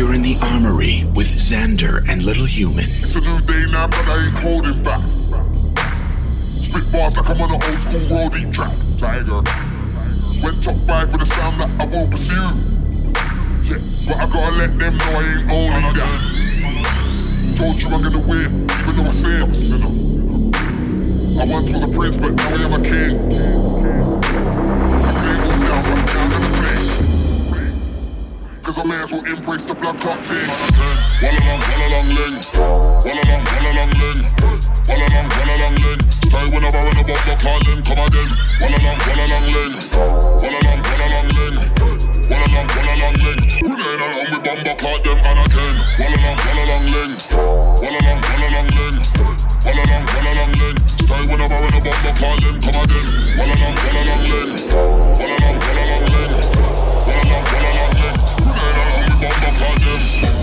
You're in the armory with Zander and Little Human. It's a new day now, but I ain't holding back. Spit bars like I'm on an old school roadie track. Tiger. Went top five for the sound that I won't pursue. Yeah, but I gotta let them know I ain't only that. Told you I'm gonna win, even though I sinner. I once was a prince, but now I am a king. Cause I may as well embrace the blood clot team. Walla long, walla long ling. Walla long, walla long ling. Walla long, walla long ling. Stay whenever in the bumper calling, come again. Walla long, walla long ling. Walla long, walla long ling. Walla long, walla long ling. We ain't along with bumper clot them and again. Walla long, walla long ling. Walla long, walla long ling. Walla long, walla long ling. Stay whenever in the bumper calling, come again. Walla long, walla ling. Ling. Ling. Ain't along with bumper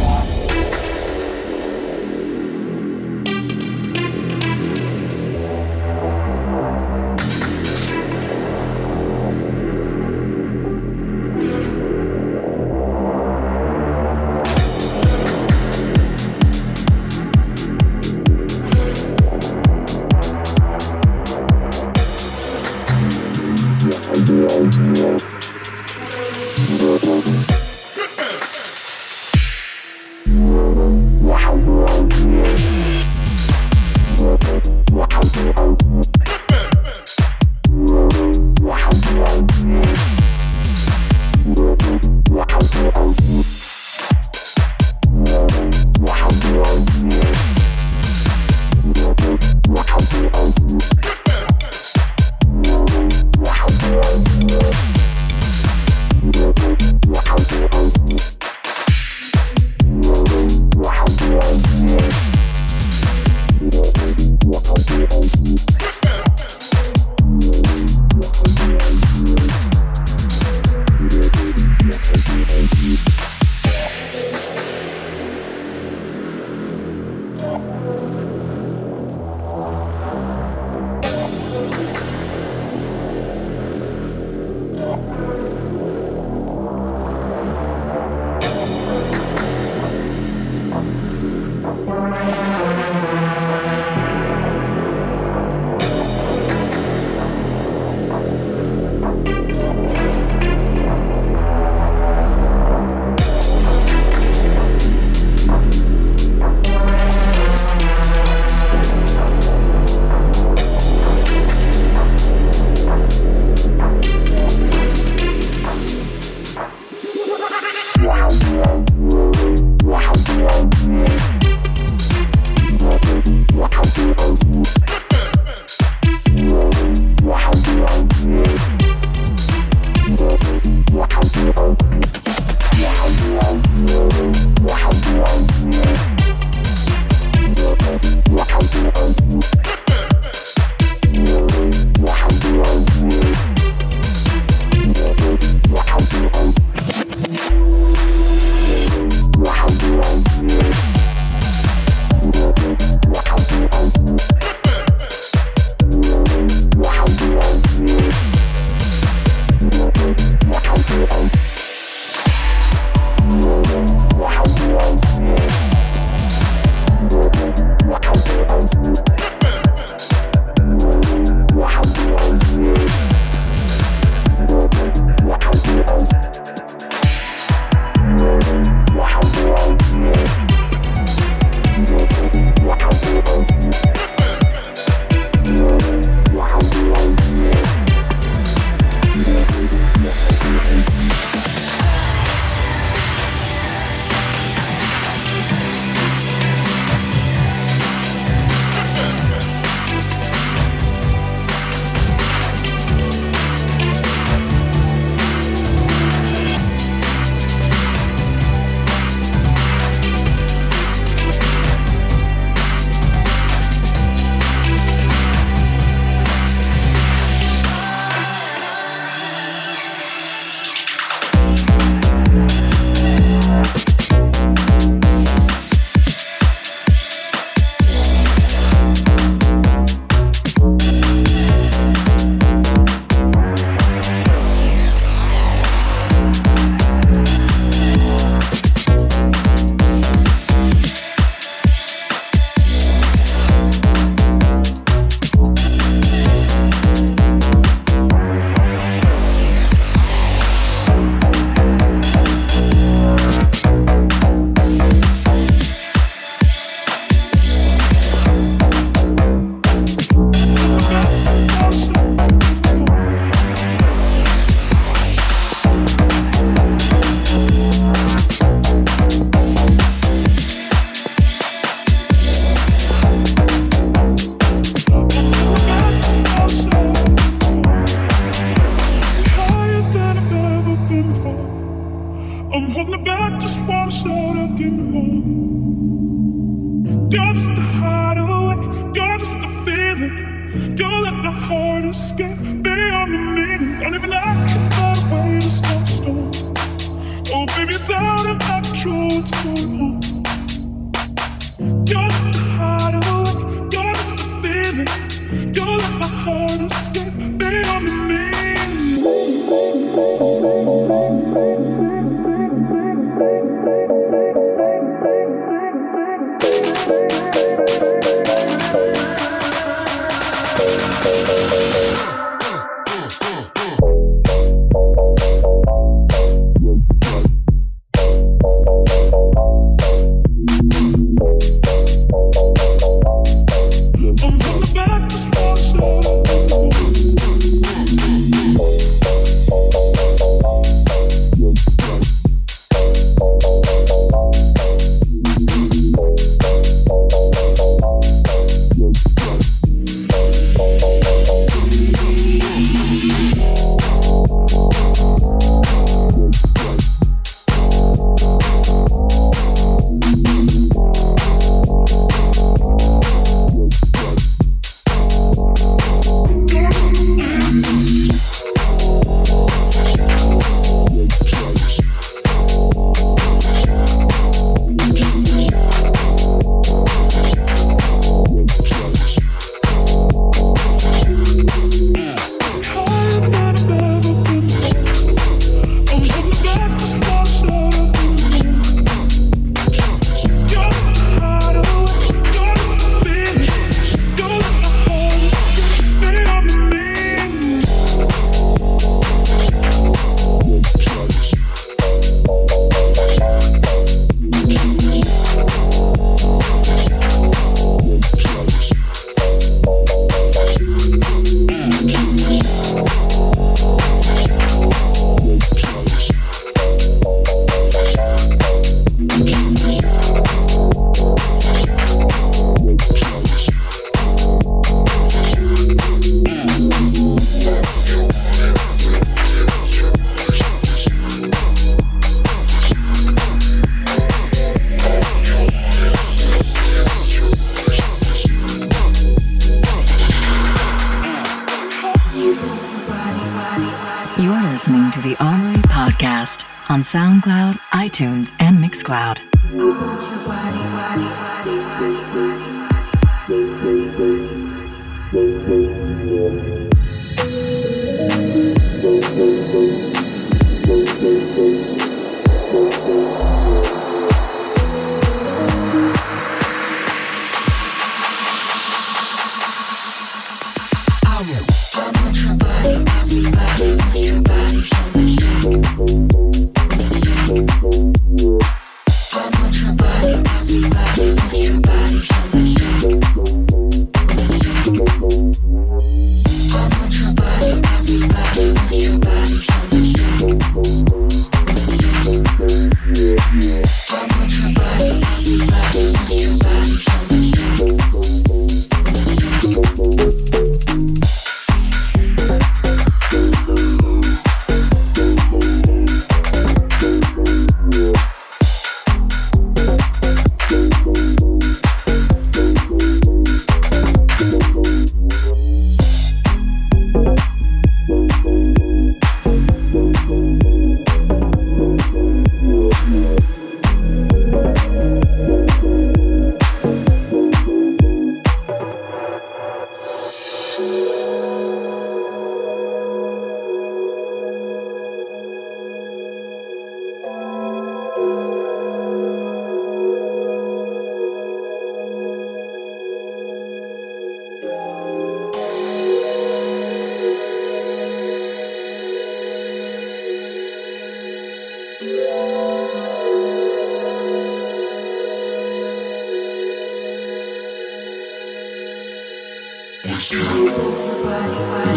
on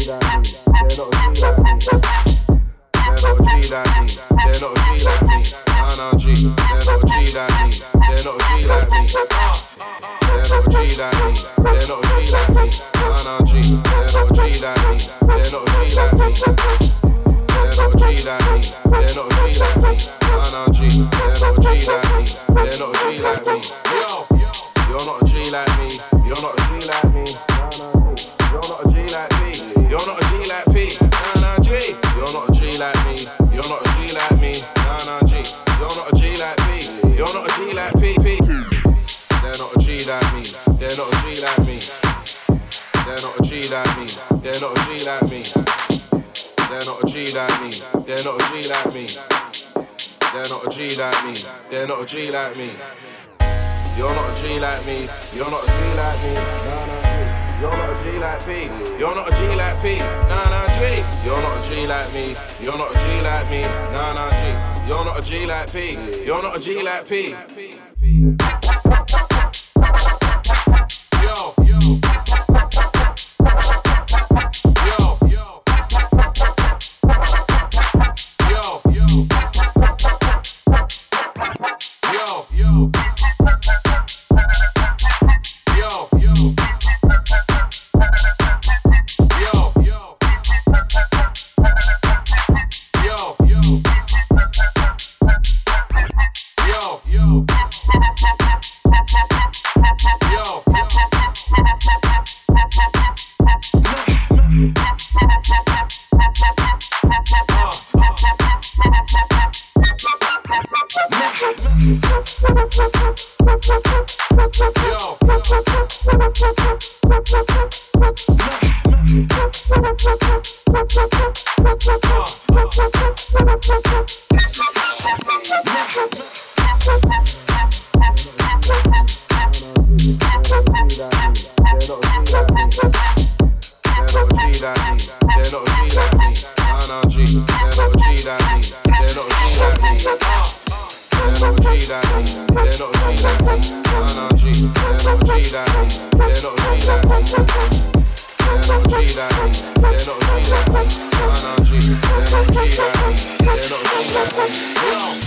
Mira. They're not a G, me like me. You're not a G like me. You're not a G like me. No, no, G. You're not a G like like P. You're not a G like P. Nah, nah, G. You're not a G like P. You're not a G like P. Nah nah G. You're not a G like me. You're not a G like me. Nah, nah, G. You're not a G like P. You're not a G like P. Blow.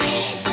Let's go.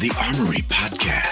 the Armory Podcast.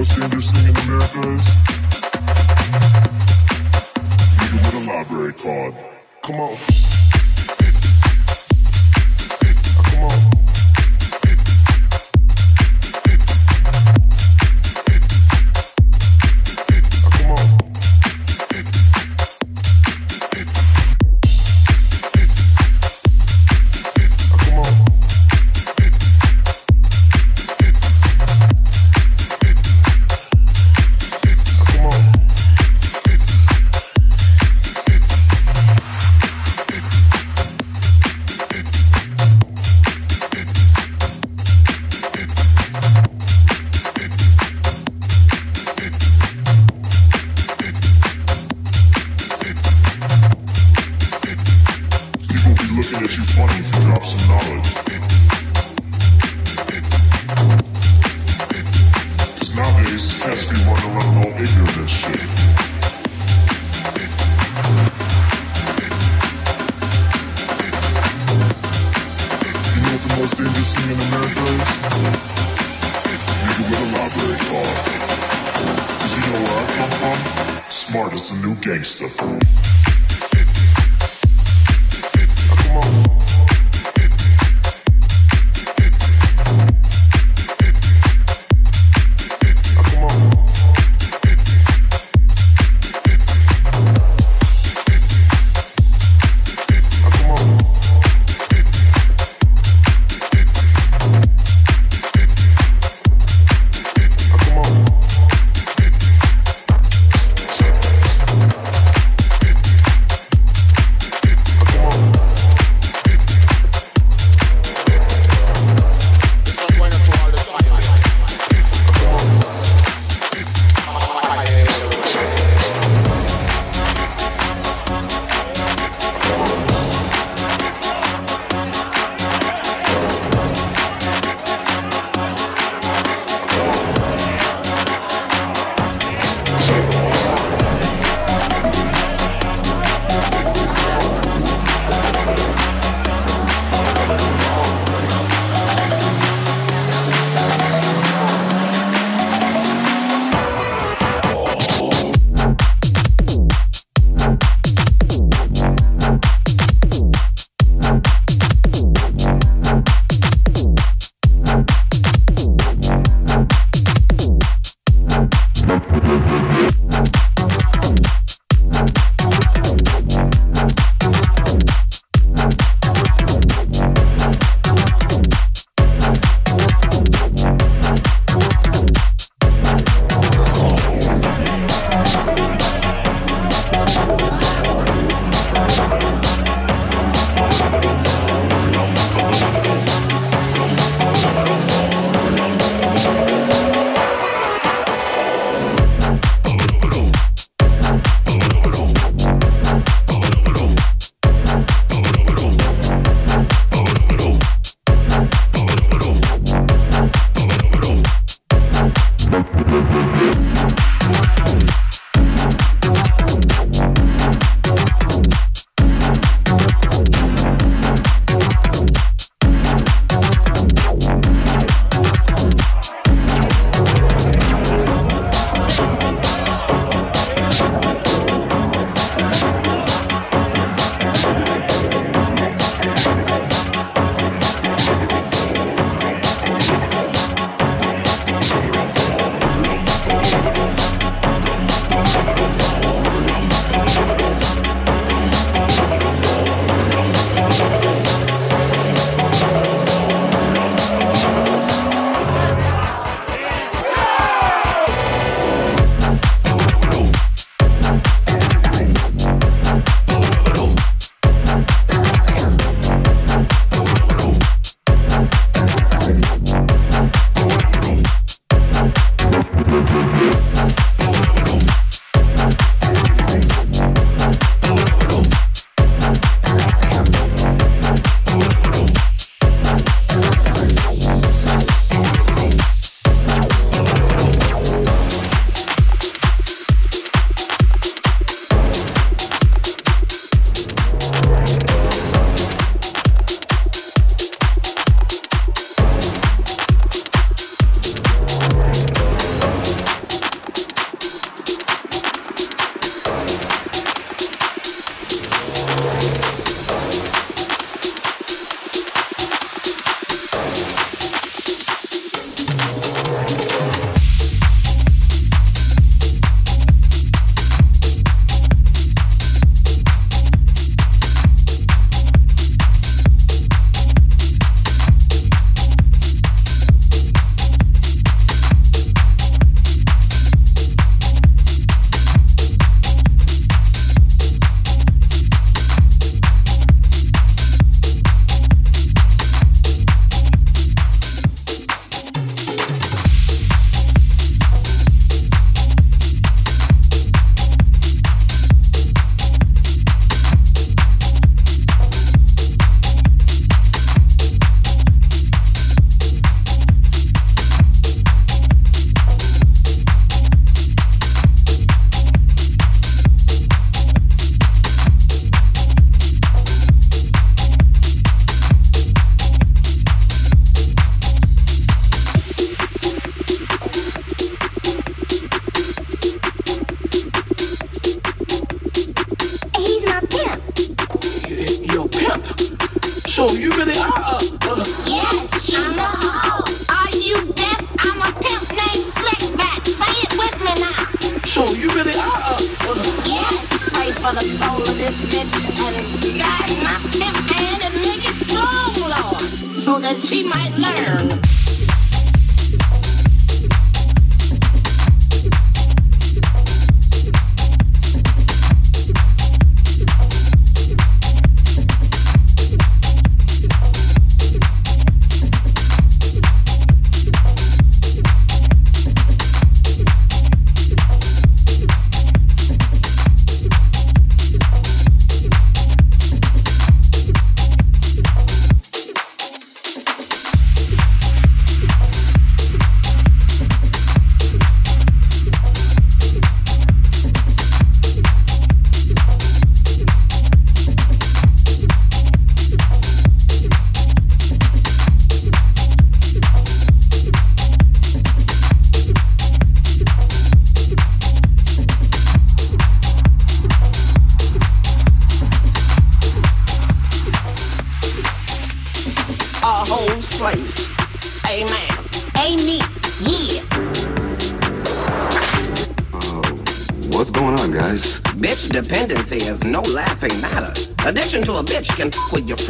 most dangerous thing in America with a library card. Come on.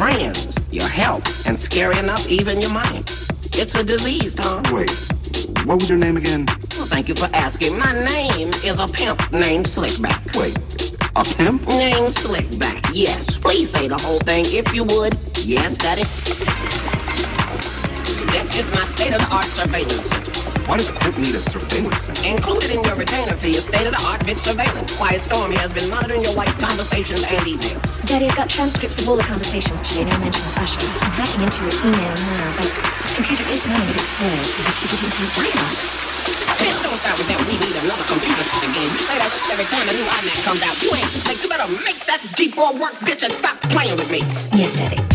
Friends, your health, and scary enough, even your mind. It's a disease, Tom. Wait, what was your name again? Well, thank you for asking. My name is a pimp named Slickback. Wait, a pimp? Named Slickback, yes. Please say the whole thing if you would. Yes, Daddy. This is my state-of-the-art surveillance center. Why does a pimp need a surveillance center? Included in your retainer fee is state-of-the-art bit surveillance. Quiet Storm has been monitoring your wife's conversations and emails. Daddy, I've got transcripts of all the conversations today, no mention of Usher. I'm hacking into his email now, but his computer is running a bit slow. Perhaps it didn't take time. Bitch, don't start with that. We need another computer shit again. You say that shit every time a new iMac comes out. You ain't slick. You better make that deep work, bitch, and stop playing with me. Yes, Daddy.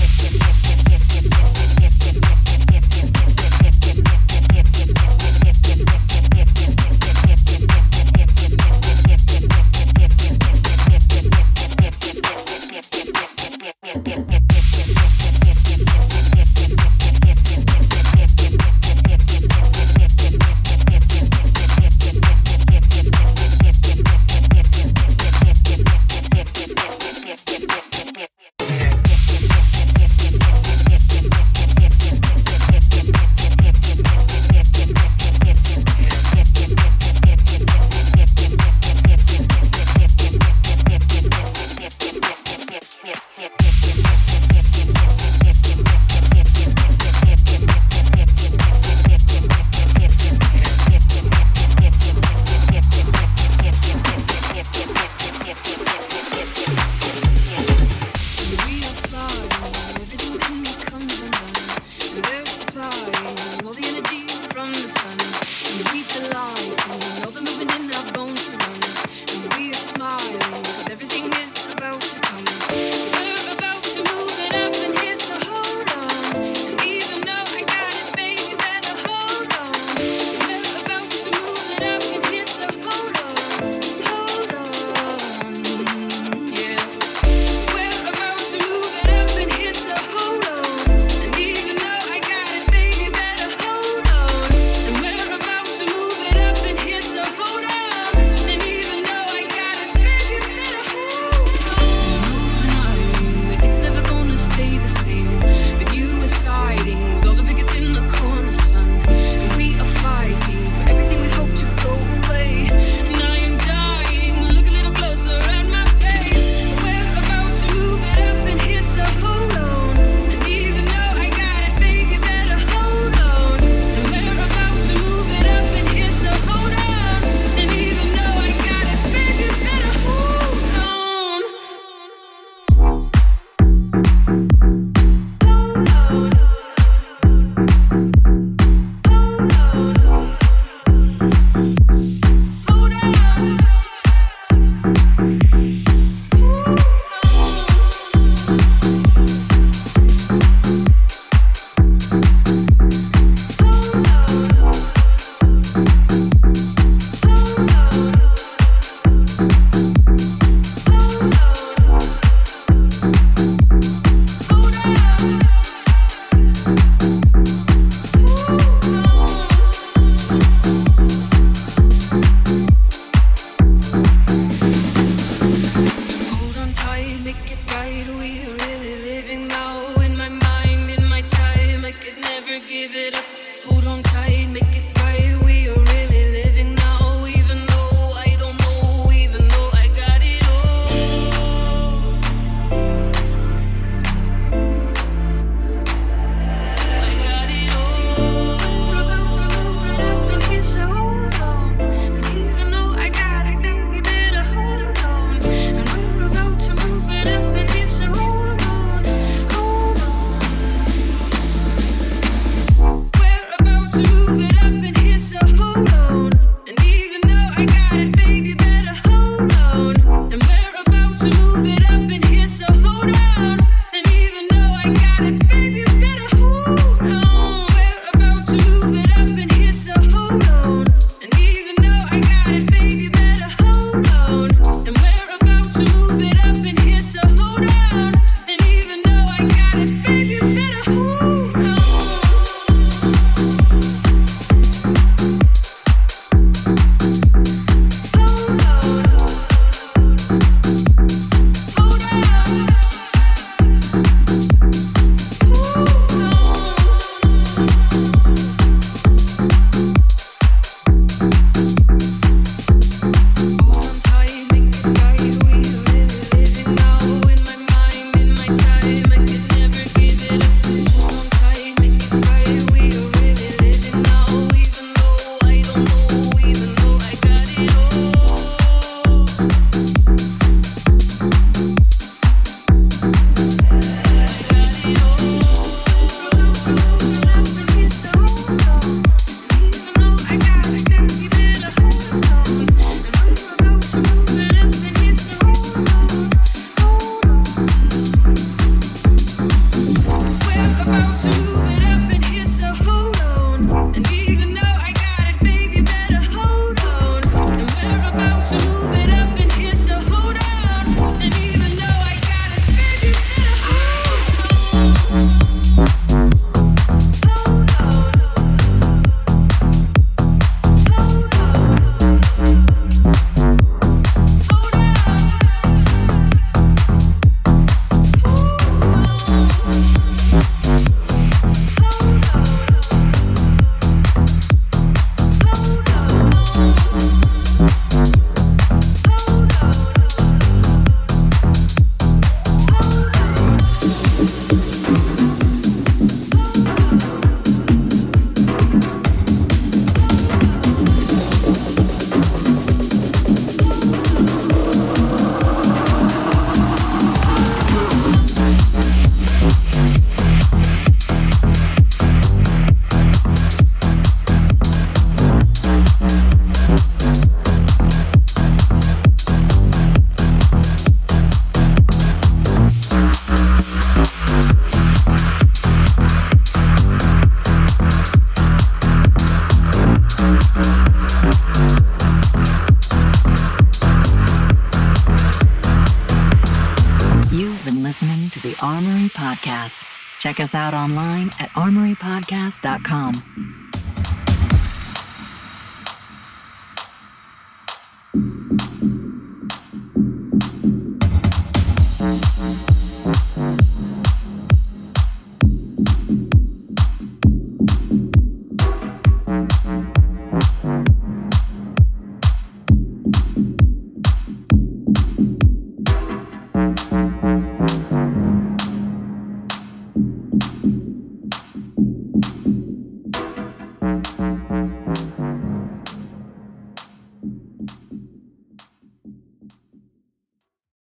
At armorypodcast.com.